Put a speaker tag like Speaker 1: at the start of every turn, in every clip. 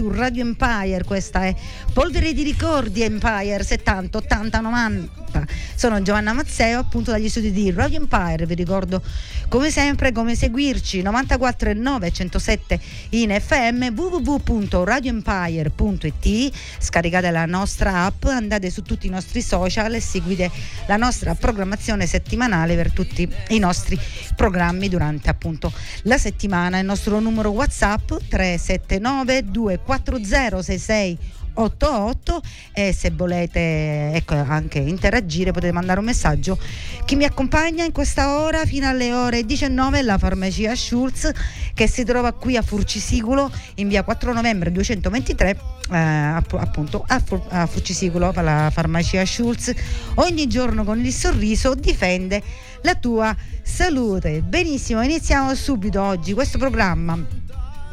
Speaker 1: su Radio Empire, questa è Polvere di Ricordi Empire 70, 80, 90. Sono Giovanna Mazzeo, appunto dagli studi di Radio Empire, vi ricordo come sempre come seguirci 94 9 107 in FM www.radioempire.it scaricate la nostra app andate su tutti i nostri social e seguite la nostra programmazione settimanale per tutti i nostri programmi durante appunto la settimana. Il nostro numero whatsapp 379 240 66 88 e se volete ecco, anche interagire potete mandare un messaggio. Chi mi accompagna in questa ora fino alle ore 19 è la farmacia Schulz che si trova qui a Furcisicolo in via 4 novembre 223 eh, appunto a, Fur- a Furcisicolo la farmacia Schulz ogni giorno con il sorriso difende la tua salute. Benissimo iniziamo subito oggi questo programma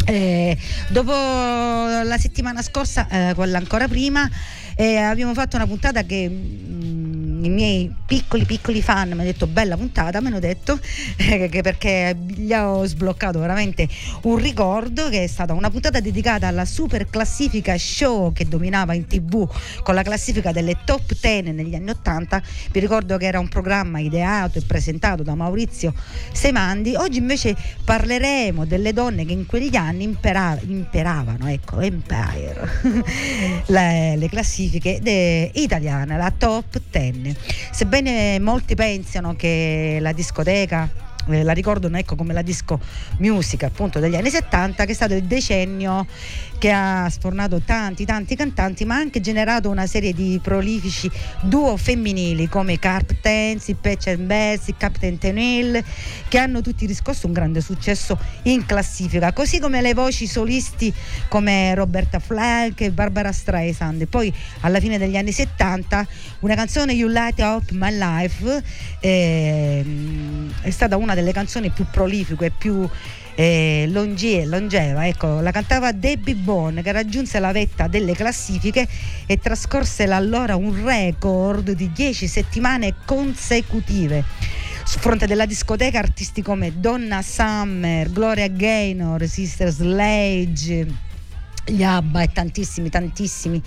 Speaker 1: eh, dopo la settimana scorsa, eh, quella ancora prima, eh, abbiamo fatto una puntata che mm, i miei piccoli piccoli fan mi hanno detto bella puntata, mi hanno detto eh, perché gli ho sbloccato veramente un ricordo che è stata una puntata dedicata alla super classifica show che dominava in tv con la classifica delle top 10 negli anni 80. Vi ricordo che era un programma ideato e presentato da Maurizio Semandi. Oggi invece parleremo delle donne che in quegli anni impera- imperavano, ecco, Empire, le, le classifiche de- italiane, la top 10. Sebbene molti pensano che la discoteca eh, la ricordano ecco come la disco music appunto degli anni 70 che è stato il decennio che ha sfornato tanti tanti cantanti ma ha anche generato una serie di prolifici duo femminili come Carpentans, i Patch and Bells, il Captain Tenil che hanno tutti riscosso un grande successo in classifica. Così come le voci solisti come Roberta Flack e Barbara Streisand. Poi alla fine degli anni 70 una canzone You Light Up My Life eh, è stata una delle canzoni più prolifiche e più eh, longie, longeva. Ecco, la cantava Debbie Bone che raggiunse la vetta delle classifiche e trascorse allora un record di 10 settimane consecutive. Su fronte della discoteca artisti come Donna Summer, Gloria Gaynor, Sister Sledge gli ABBA e tantissimi, tantissimi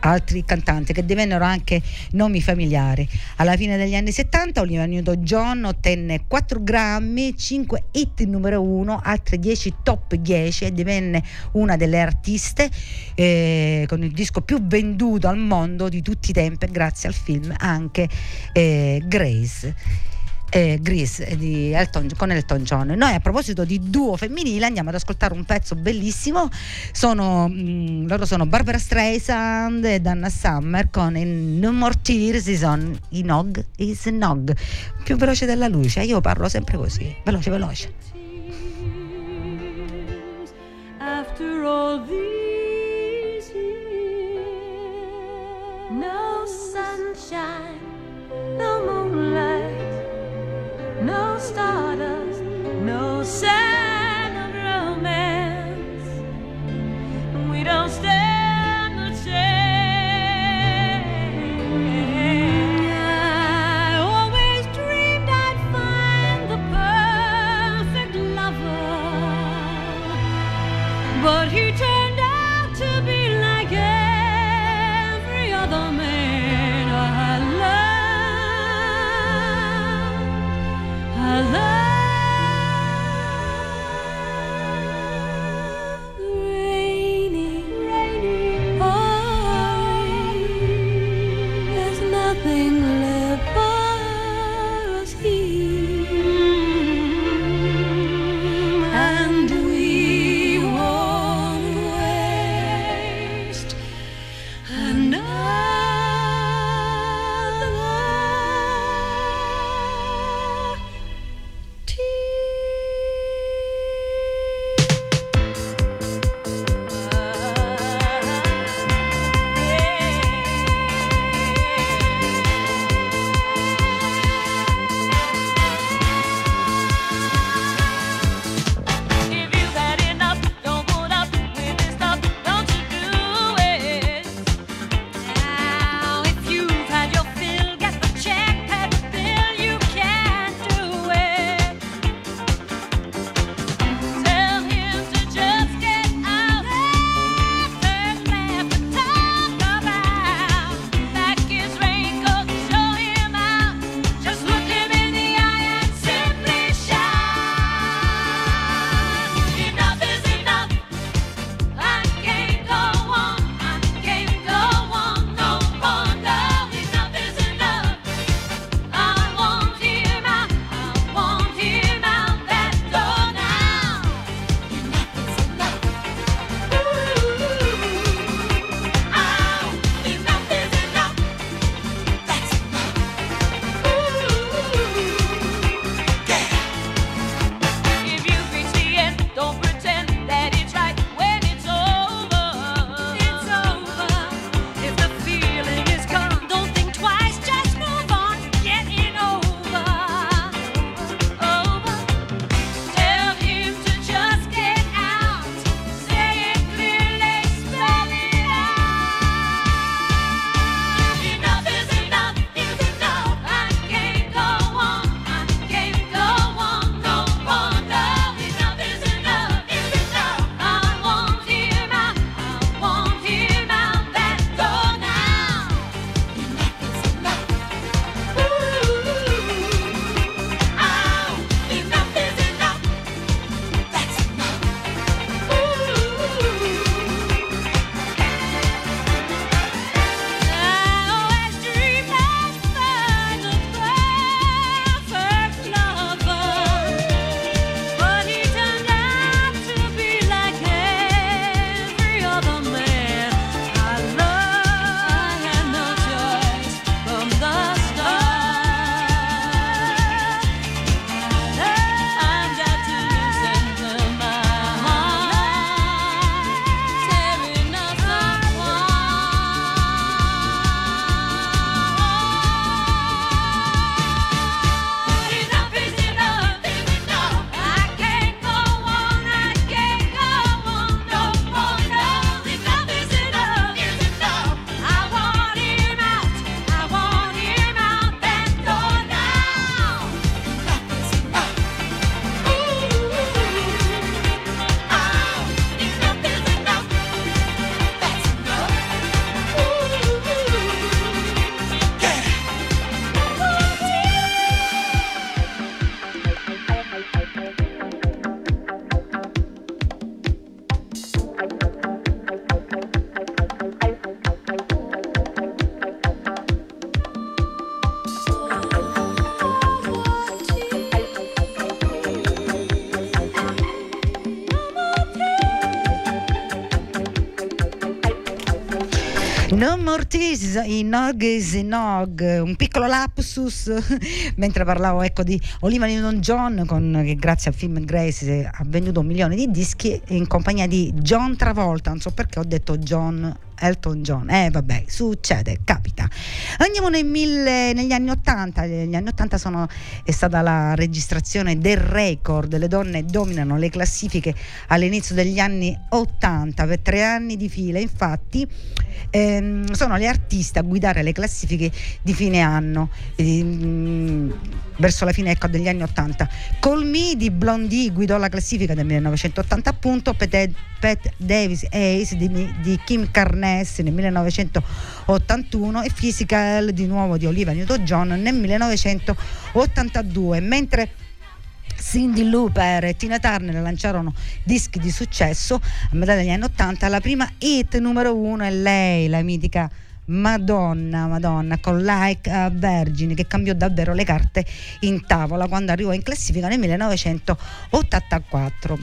Speaker 1: altri cantanti che divennero anche nomi familiari. Alla fine degli anni 70 Olivia Newton-John ottenne 4 grammi, 5 hit numero 1, altre 10 top 10 e divenne una delle artiste eh, con il disco più venduto al mondo di tutti i tempi grazie al film anche eh, Grace eh, Grease di Elton, con Elton John. Noi a proposito di duo femminile andiamo ad ascoltare un pezzo bellissimo. Sono, mh, mm, loro sono Barbara Streisand e Donna Summer con No More Tears is on Inog is Nog. Più veloce della luce, io parlo sempre così, veloce veloce. After all these years, no sunshine, no moonlight. No stardust, no sign of romance. We don't stand a chance. I always dreamed I'd find the perfect lover, but he i nog is nog, un piccolo lapsus mentre parlavo ecco, di Oliva Newton-John con, che grazie al film Grace ha venduto un milione di dischi in compagnia di John Travolta, non so perché ho detto John Elton John. Eh vabbè, succede, capita. Andiamo nel mille, negli anni 80, negli anni 80 sono, è stata la registrazione del record, le donne dominano le classifiche all'inizio degli anni 80 per tre anni di fila, infatti ehm, sono le artiste a guidare le classifiche di fine anno. Ehm, verso la fine ecco, degli anni 80. Colmi di Blondie guidò la classifica del 1980 appunto, Pat, Pat Davis Ace di, di, Kim Carness nel 1981 e Physical di nuovo di Oliva Newton-John nel 1982, mentre Cindy Looper e Tina Turner lanciarono dischi di successo a metà degli anni 80, la prima hit numero uno è lei, la mitica Madonna, Madonna, con Like a Virgin che cambiò davvero le carte in tavola quando arrivò in classifica nel 1984.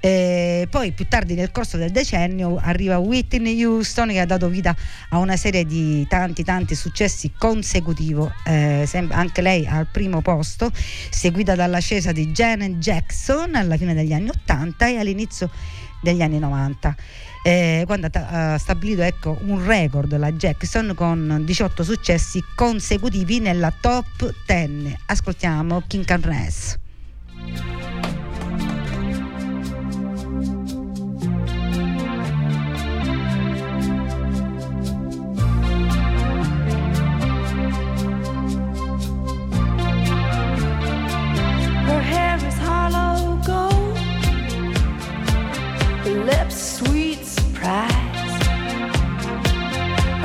Speaker 1: Eh, poi più tardi nel corso del decennio arriva Whitney Houston che ha dato vita a una serie di tanti tanti successi consecutivi, eh, anche lei al primo posto, seguita dall'ascesa di Janet Jackson alla fine degli anni 80 e all'inizio degli anni 90 eh, quando ha stabilito ecco, un record la Jackson con 18 successi consecutivi nella top 10. Ascoltiamo King Carnes.
Speaker 2: Her lips sweet surprise.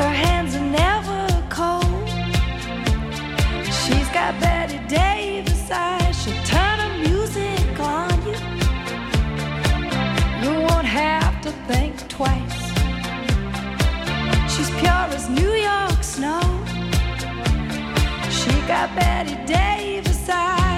Speaker 2: Her hands are never cold. She's got Betty Davis eyes. She'll turn her music on you. You won't have to think twice. She's pure as New York snow. She got Betty Davis eyes.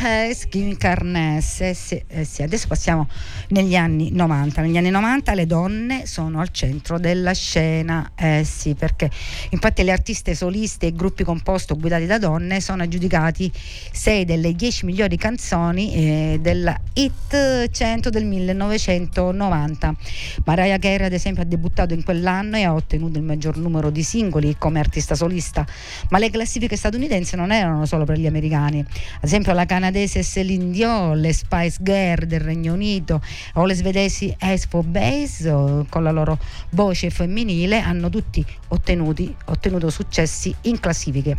Speaker 1: But Davis Hayes, Kim Carnes, eh sì, eh sì, adesso passiamo negli anni 90. Negli anni 90 le donne sono al centro della scena, eh sì, perché infatti le artiste soliste e gruppi composti guidati da donne sono aggiudicati 6 delle 10 migliori canzoni eh, della Hit 100 del 1990. Mariah Carey ad esempio ha debuttato in quell'anno e ha ottenuto il maggior numero di singoli come artista solista, ma le classifiche statunitensi non erano solo per gli americani. Ad esempio la canadese Celine Dion, le Spice Girl del Regno Unito o le svedesi for Base con la loro voce femminile hanno tutti ottenuto successi in classifiche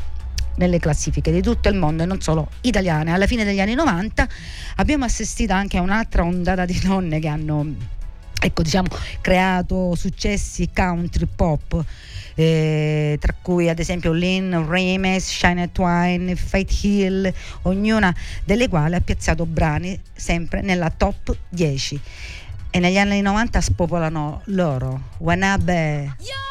Speaker 1: nelle classifiche di tutto il mondo e non solo italiane. Alla fine degli anni 90 abbiamo assistito anche a un'altra ondata di donne che hanno ecco, diciamo, creato successi country pop eh, tra cui ad esempio Lynn Remes, Shania Twine, Faith Hill, ognuna delle quali ha piazzato brani sempre nella top 10 e negli anni 90 spopolano loro. Wanabe. Yeah!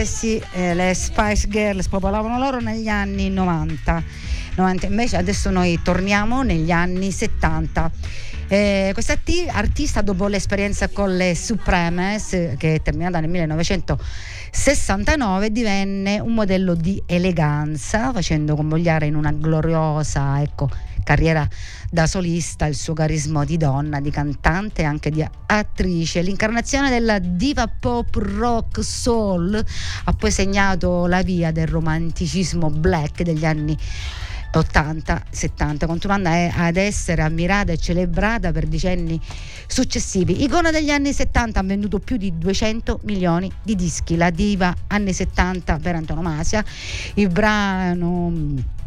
Speaker 1: Eh sì, eh le Spice Girls popolavano loro negli anni 90. 90. Invece adesso noi torniamo negli anni 70. Eh, questa artista dopo l'esperienza con le Supremes che è terminata nel 1969 divenne un modello di eleganza facendo convogliare in una gloriosa ecco, carriera da solista il suo carisma di donna, di cantante e anche di attrice. L'incarnazione della diva pop rock soul ha poi segnato la via del romanticismo black degli anni 80, 70, continuando ad essere ammirata e celebrata per decenni successivi. Icona degli anni 70 ha venduto più di 200 milioni di dischi, la diva anni 70 per antonomasia. Il brano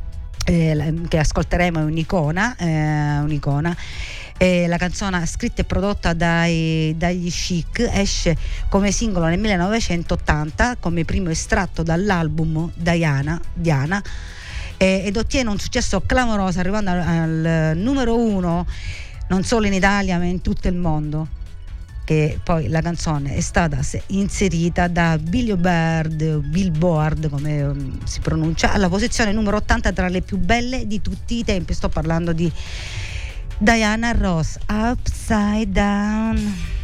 Speaker 1: eh, che ascolteremo è un'icona, eh, un'icona. Eh, la canzone scritta e prodotta dai- dagli Chic esce come singolo nel 1980 come primo estratto dall'album Diana, Diana ed ottiene un successo clamoroso arrivando al, al numero uno non solo in Italia ma in tutto il mondo.
Speaker 3: Che poi la canzone è stata inserita da Billboard, Billboard come um, si pronuncia, alla posizione numero 80 tra le più belle di tutti i tempi. Sto parlando di Diana Ross, Upside Down.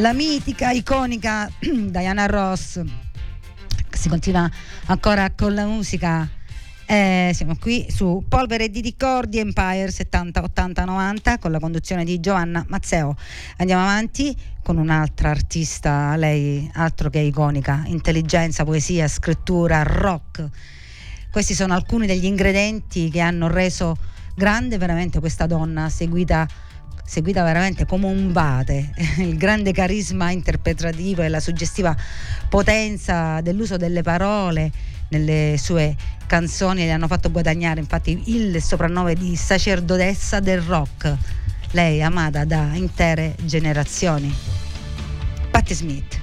Speaker 3: La mitica, iconica Diana Ross. Si continua ancora con la musica. Eh, siamo qui su Polvere di Ricordi Empire 70 80 90 con la conduzione di Giovanna Mazzeo. Andiamo avanti con un'altra artista, lei altro che iconica, intelligenza, poesia, scrittura, rock. Questi sono alcuni degli ingredienti che hanno reso grande veramente questa donna seguita seguita veramente come un bate, il grande carisma interpretativo e la suggestiva potenza dell'uso delle parole nelle sue canzoni le hanno fatto guadagnare infatti il soprannome di sacerdotessa del rock, lei amata da intere generazioni. Patti Smith.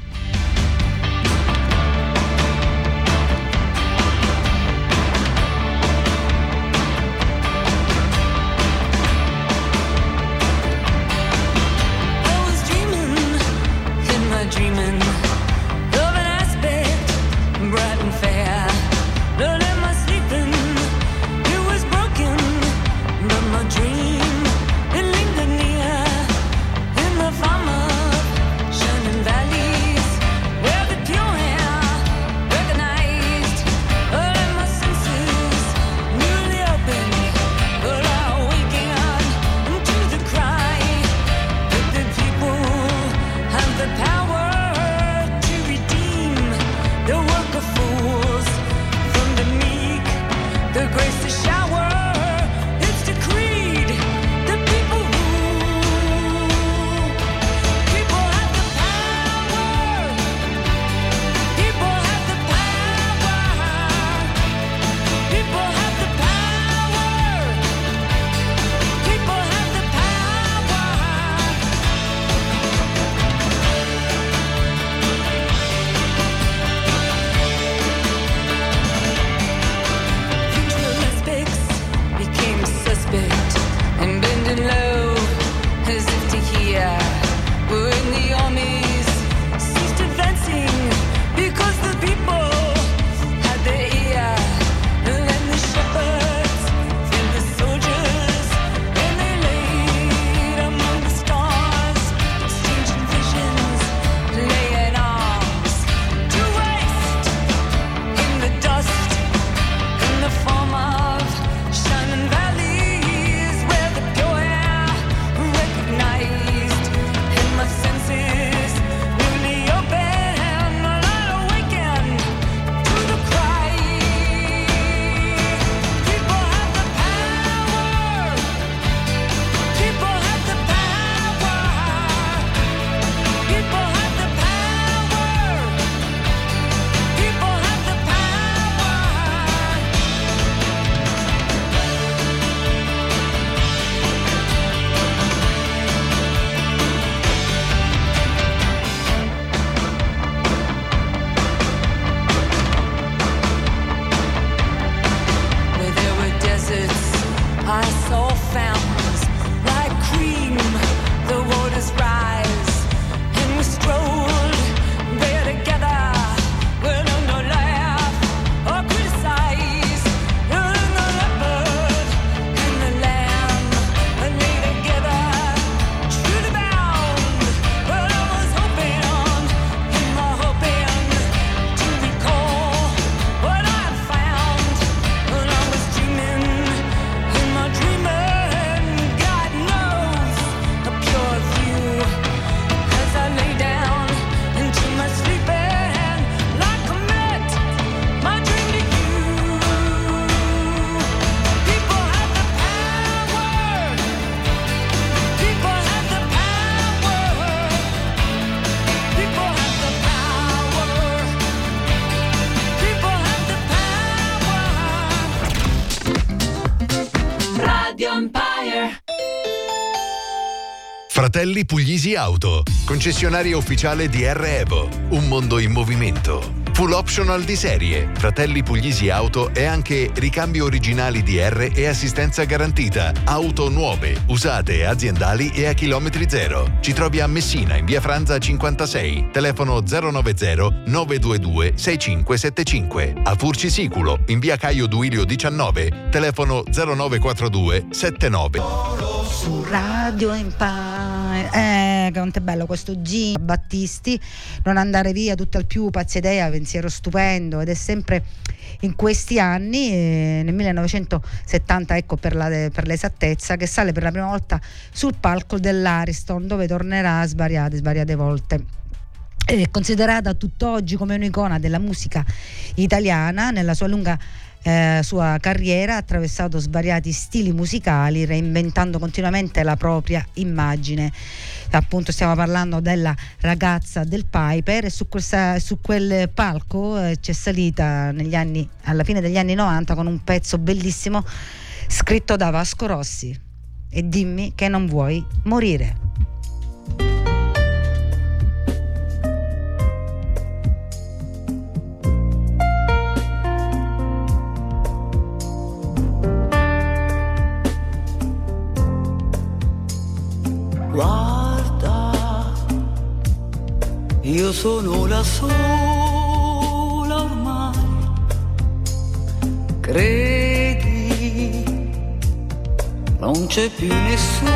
Speaker 4: Fratelli Puglisi Auto, concessionario ufficiale di R-Evo, un mondo in movimento. Full optional di serie, Fratelli Puglisi Auto e anche ricambio originali di R e assistenza garantita. Auto nuove, usate, aziendali e a chilometri zero. Ci trovi a Messina in via Franza 56, telefono 090 922 6575. A Furci Siculo in via Caio Duilio 19, telefono 0942 79.
Speaker 1: Su Radio Empire. Eh, quanto è bello questo G. Battisti, non andare via tutto al più, pazza idea, pensiero stupendo ed è sempre in questi anni, eh, nel 1970 ecco per, la, per, l'esattezza, che sale per la prima volta sul palco dell'Ariston dove tornerà svariate, svariate volte. È considerata tutt'oggi come un'icona della musica italiana nella sua lunga eh, sua carriera ha attraversato svariati stili musicali, reinventando continuamente la propria immagine. Appunto stiamo parlando della ragazza del Piper e su, questa, su quel palco eh, c'è salita anni, alla fine degli anni 90 con un pezzo bellissimo scritto da Vasco Rossi. E dimmi che non vuoi morire.
Speaker 5: Guarda, io sono la sola ormai, credi, non c'è più nessuno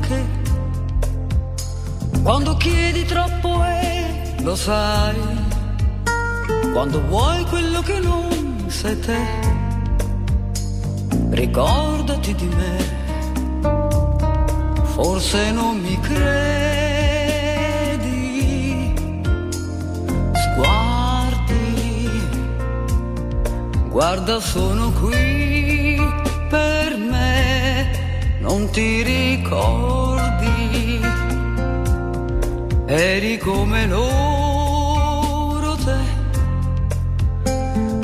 Speaker 5: che quando chiedi troppo e lo sai, quando vuoi quello che non sei te, ricordati di me forse non mi credi. Sguardi, guarda sono qui per me, non ti ricordi, eri come loro te,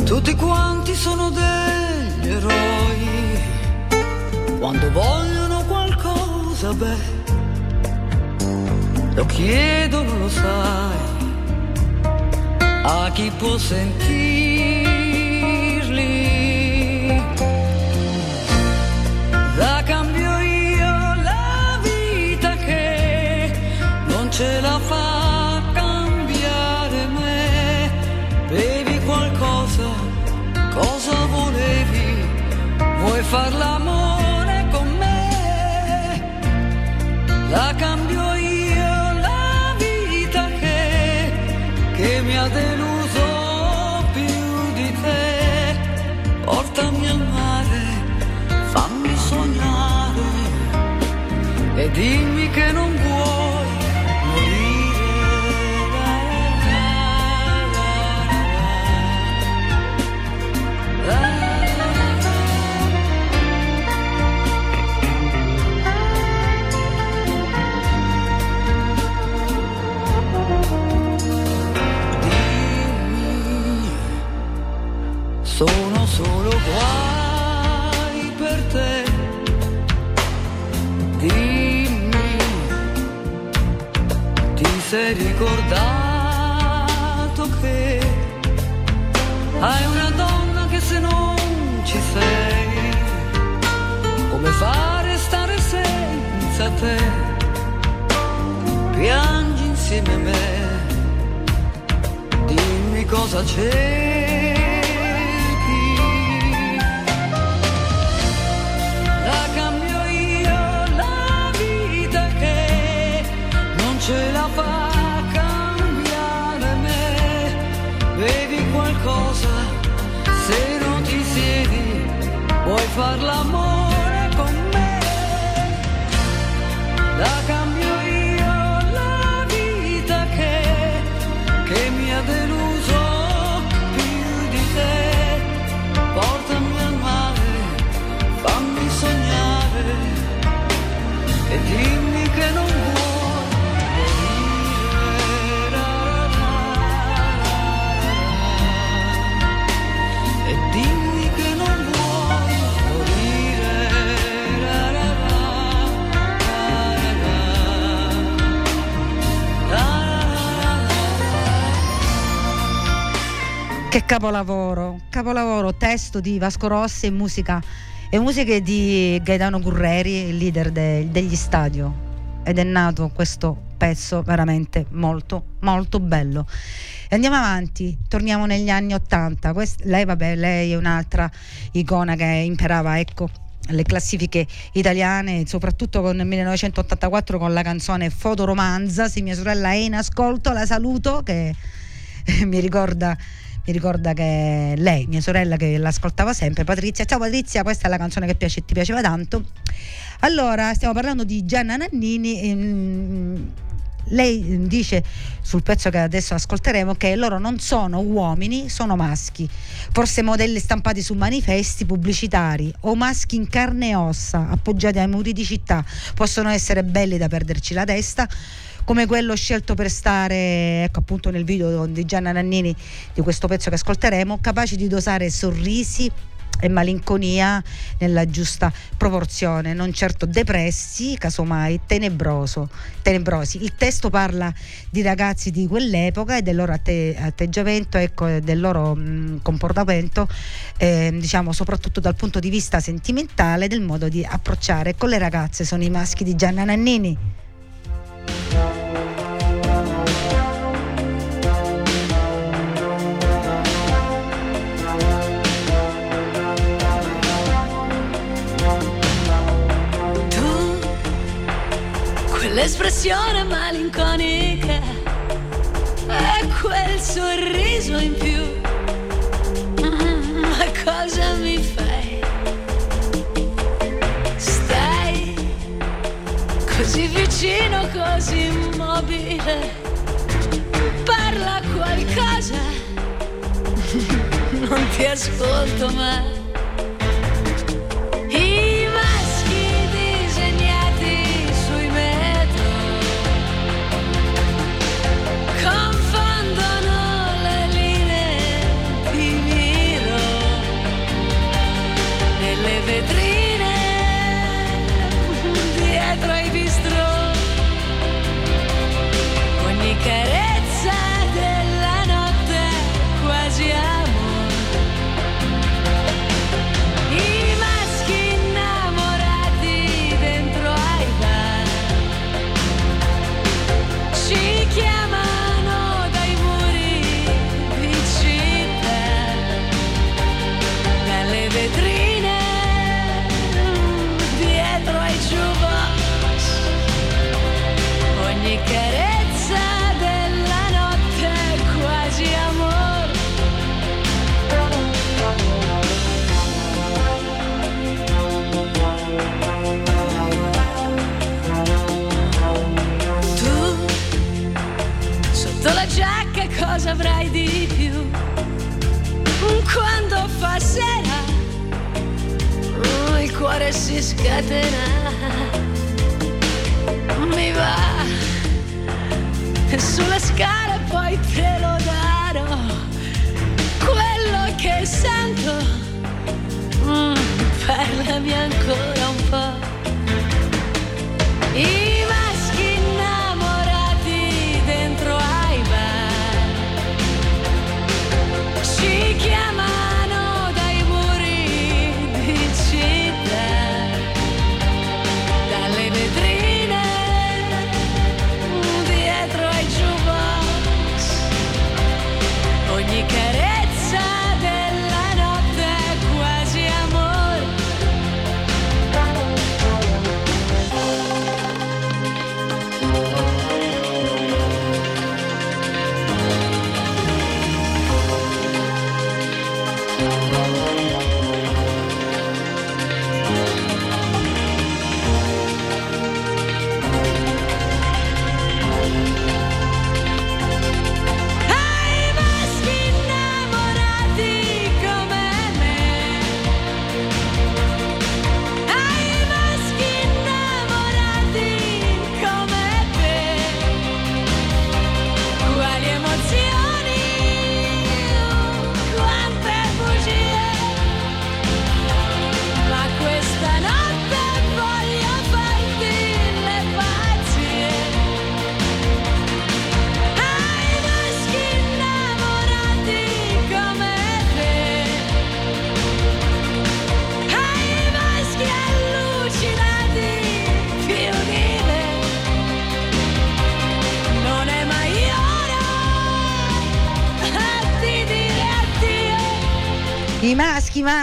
Speaker 5: tutti quanti sono degli eroi, quando vogliono cosa, beh, lo chiedo, lo sai, a chi può sentirli. La cambio io la vita che non ce la fa cambiare me. Bevi qualcosa, cosa volevi? Vuoi far l'amore? La cambio io la vita che, che mi ha deluso più di te. Portami al mare, fammi sognare e dimmi che non solo guai per te. Dimmi, ti sei ricordato che hai una donna che se non ci sei, come fare stare senza te? Piangi insieme a me, dimmi cosa c'è far l'amore Che
Speaker 1: capolavoro, capolavoro, testo di Vasco Rossi e musica, e musiche di Gaetano Gurreri, il leader de, degli Stadio. Ed è nato questo pezzo veramente molto, molto bello. E andiamo avanti, torniamo negli anni Ottanta. Lei, vabbè, lei è un'altra icona che imperava, ecco, le classifiche italiane, soprattutto con il 1984 con la canzone Fotoromanza. Se mia sorella è in ascolto, la saluto che mi ricorda mi ricorda che lei, mia sorella che l'ascoltava sempre, Patrizia, ciao Patrizia, questa è la canzone che piace, ti piaceva tanto. Allora, stiamo parlando di Gianna Nannini. Ehm, lei dice sul pezzo che adesso ascolteremo che loro non sono uomini, sono maschi. Forse modelli stampati su manifesti pubblicitari o maschi in carne e ossa appoggiati ai muri di città possono essere belli da perderci la testa come quello scelto per stare ecco appunto nel video di Gianna Nannini di questo pezzo che ascolteremo, capaci di dosare sorrisi e malinconia nella giusta proporzione, non certo depressi, casomai tenebroso, tenebrosi. Il testo parla di ragazzi di quell'epoca e del loro atte- atteggiamento, ecco, del loro mh, comportamento, eh, diciamo soprattutto dal punto di vista sentimentale, del modo di approcciare con le ragazze. Sono i maschi di Gianna Nannini.
Speaker 2: L'espressione malinconica e quel sorriso in più. Ma cosa mi fai? Stai così vicino, così immobile. Parla qualcosa, non ti ascolto mai.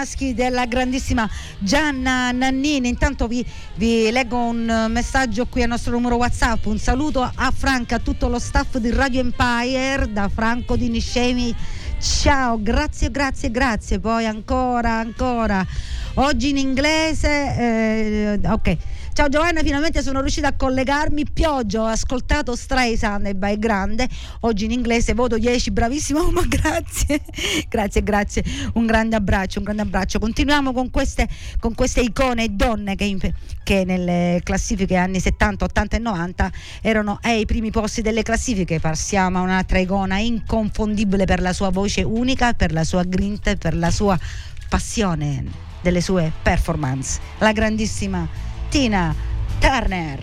Speaker 6: Maschi, della grandissima Gianna Nannini. Intanto vi, vi leggo un messaggio qui al nostro numero WhatsApp. Un saluto a Franca, a tutto lo staff di Radio Empire, da Franco di Niscemi. Ciao, grazie, grazie, grazie. Poi ancora, ancora. Oggi in inglese, eh, ok. Ciao Giovanna, finalmente sono riuscita a collegarmi. Pioggia, ho ascoltato Streisand e By Grande. Oggi in inglese voto 10, bravissimo, ma grazie. grazie, grazie. Un grande abbraccio, un grande abbraccio. Continuiamo con queste, con queste icone donne che, in, che nelle classifiche anni 70, 80 e 90 erano ai primi posti delle classifiche. Passiamo a un'altra icona inconfondibile per la sua voce unica, per la sua grinta e per la sua passione delle sue performance. La grandissima Tina Turner.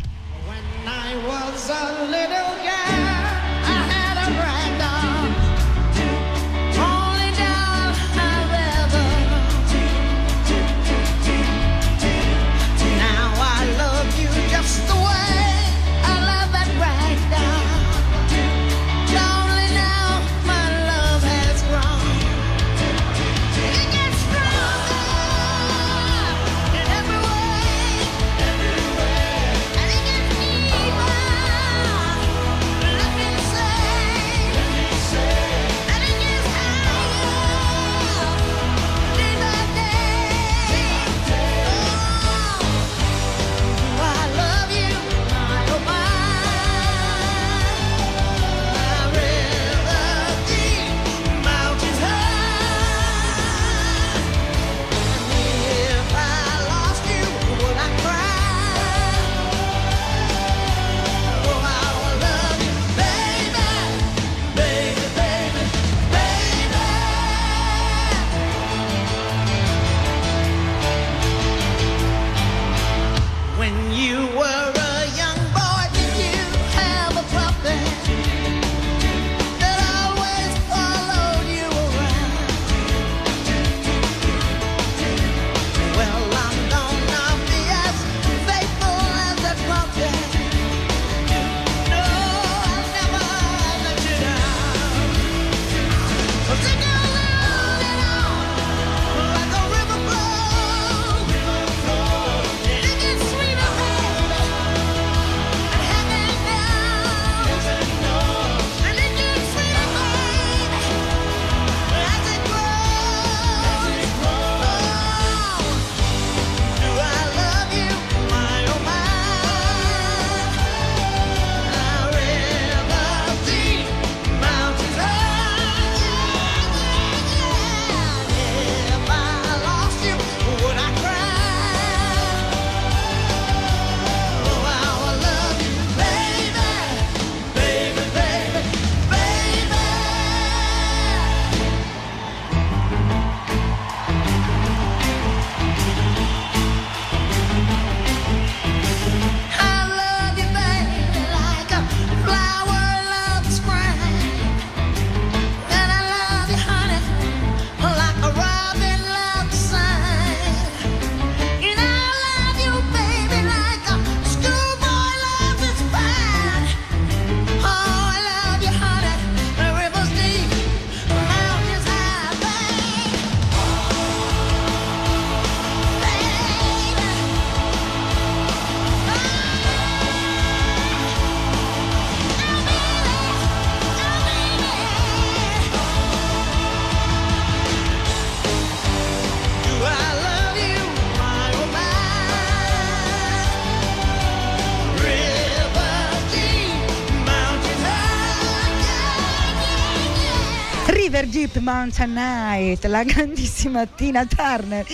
Speaker 6: Mountain Night, la grandissima Tina Turner.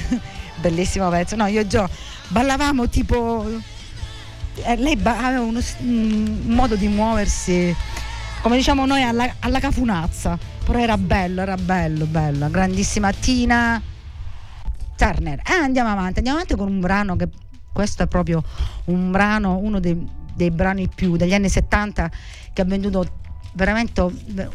Speaker 6: Bellissimo pezzo. No, io e Gio ballavamo tipo. eh, lei aveva uno un modo di muoversi, come diciamo noi, alla, alla cafunazza. Però era bello, era bello, bello. Grandissima Tina Turner. Eh, andiamo avanti, andiamo avanti con un brano che questo è proprio un brano, uno dei, dei brani più degli anni 70 che ha venduto veramente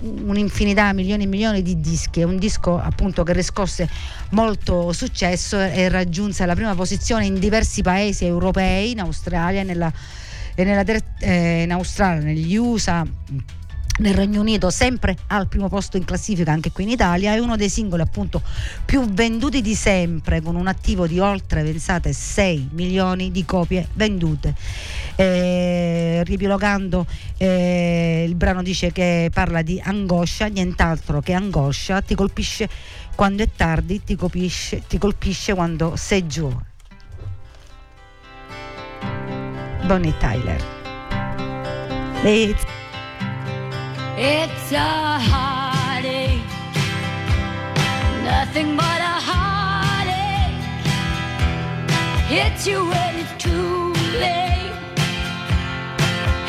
Speaker 6: un'infinità, milioni e milioni di dischi, un disco appunto che riscosse molto successo e raggiunse la prima posizione in diversi paesi europei, in Australia, nella, nella, eh, in Australia negli USA
Speaker 1: nel Regno Unito sempre al primo posto in classifica anche qui in Italia. È uno dei singoli appunto più venduti di sempre con un attivo di oltre pensate 6 milioni di copie vendute. Eh, riepilogando eh, il brano dice che parla di angoscia, nient'altro che angoscia, ti colpisce quando è tardi, ti, colpisce, ti colpisce quando sei giù. Bonnie Tyler. It's,
Speaker 2: It's a heartache, nothing but a heartache. Hits you when it's too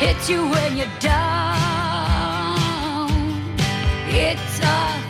Speaker 2: hits you when you're down. It's a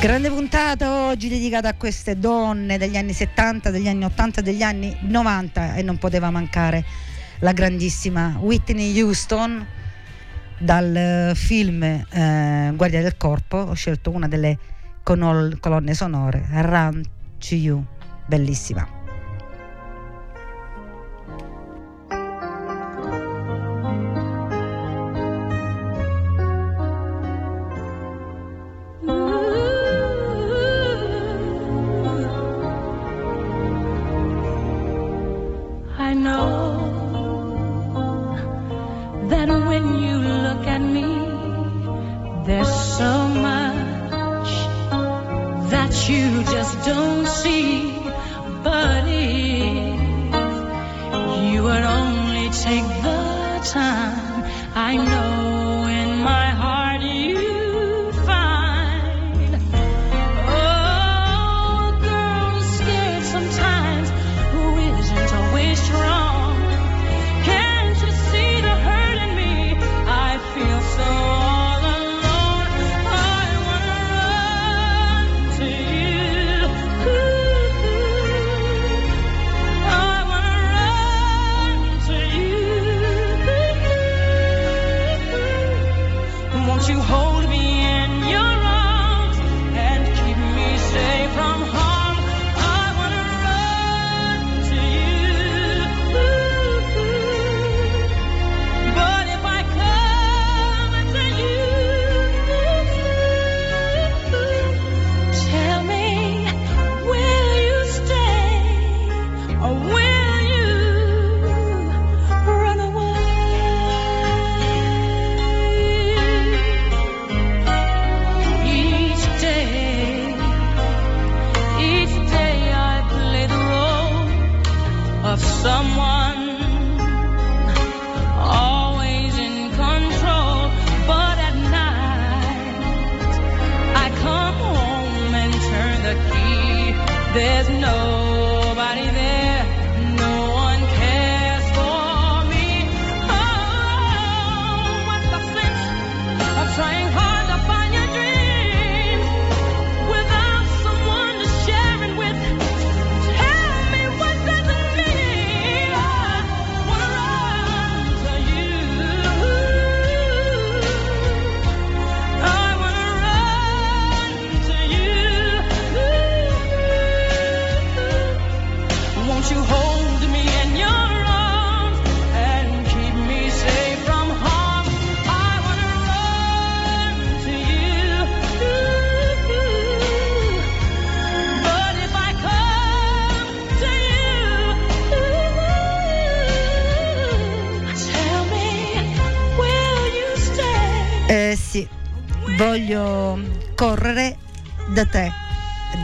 Speaker 1: Grande puntata oggi dedicata a queste donne degli anni 70, degli anni 80, degli anni 90 e non poteva mancare la grandissima Whitney Houston dal eh, film eh, Guardia del Corpo ho scelto una delle colonne sonore Run to You, bellissima.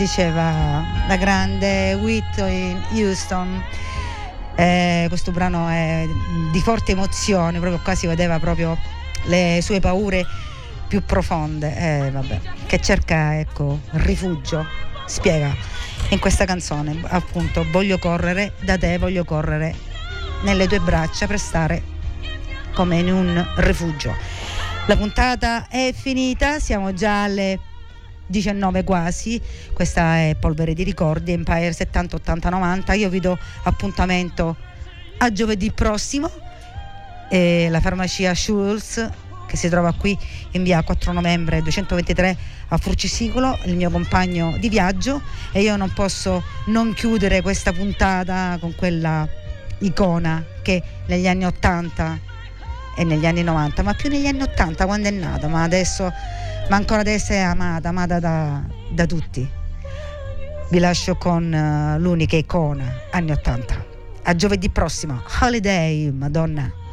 Speaker 1: Diceva la grande Whitney Houston. Eh, questo brano è di forte emozione, proprio qua si vedeva proprio le sue paure più profonde, eh, vabbè, che cerca ecco, rifugio, spiega in questa canzone, appunto, voglio correre da te, voglio correre nelle tue braccia per stare come in un rifugio. La puntata è finita, siamo già alle 19 quasi, questa è Polvere di Ricordi, Empire 70 80 90, io vi do appuntamento a giovedì prossimo, e la farmacia Schulz che si trova qui in via 4 novembre 223 a Furcisicolo, il mio compagno di viaggio. E io non posso non chiudere questa puntata con quella icona che negli anni 80 e negli anni 90, ma più negli anni 80 quando è nata, ma adesso, ma ancora adesso è amata, amata da, da tutti. Vi lascio con eh, l'unica icona, anni 80. A giovedì prossimo, Holiday, Madonna.